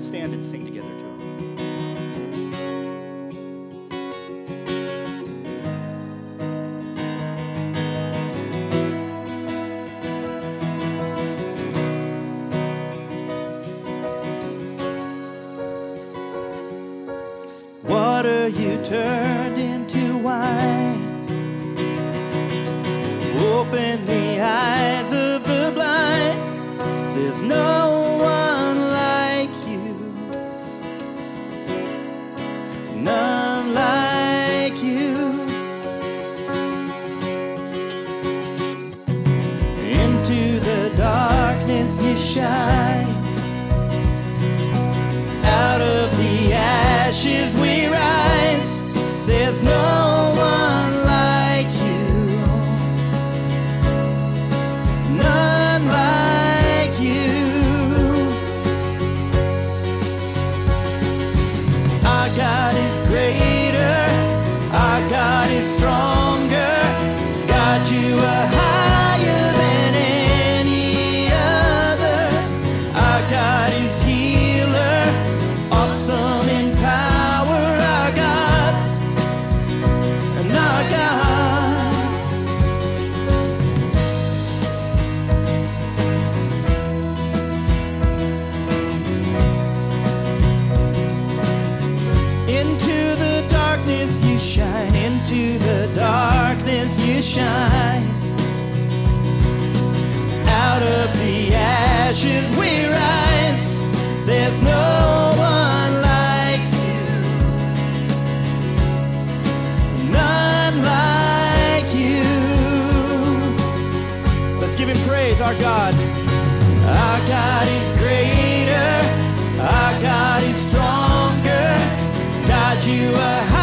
stand and sing together to him. Water you turned into wine. Open the shine out of the ashes. We darkness you shine, into the darkness you shine. Out of the ashes we rise, there's no one like you. None like you. Let's give him praise, our God. Our God is greater, our God is stronger. God, you are high.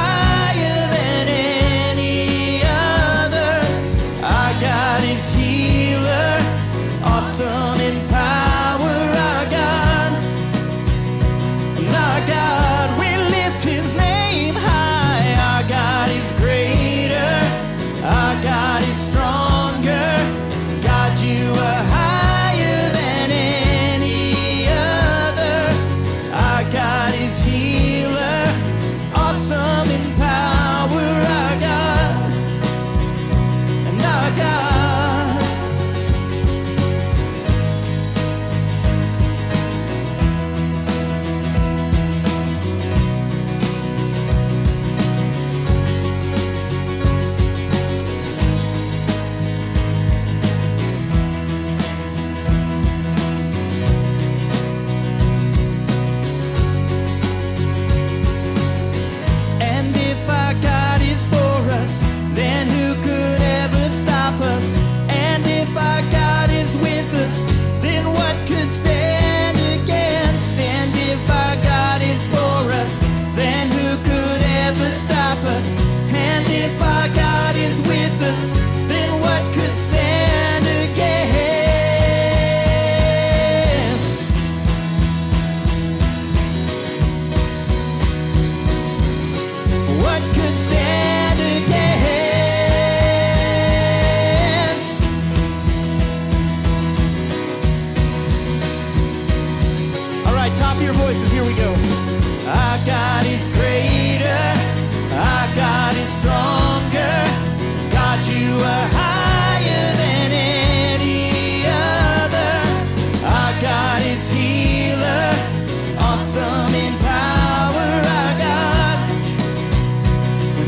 in power, our God,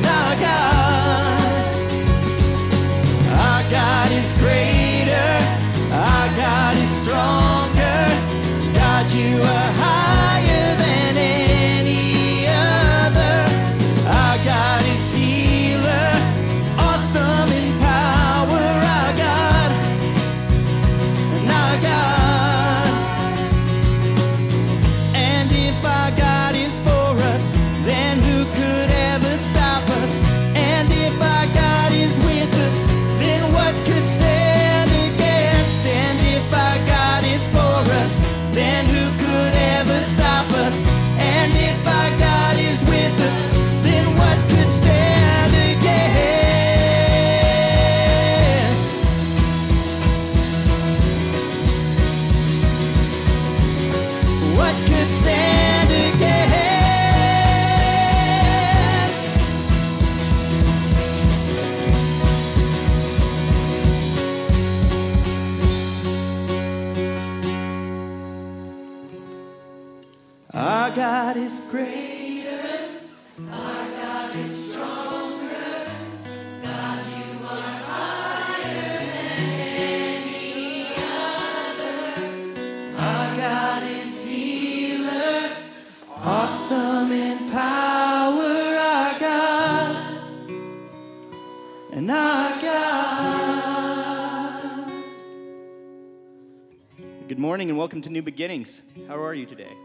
our God. Our God is greater, our God is stronger. God, you are. Is greater. Our God is stronger. God, you are higher than any other. Our God is healer. Awesome in power, our God. And our God. Good morning and welcome to New Beginnings. How are you today?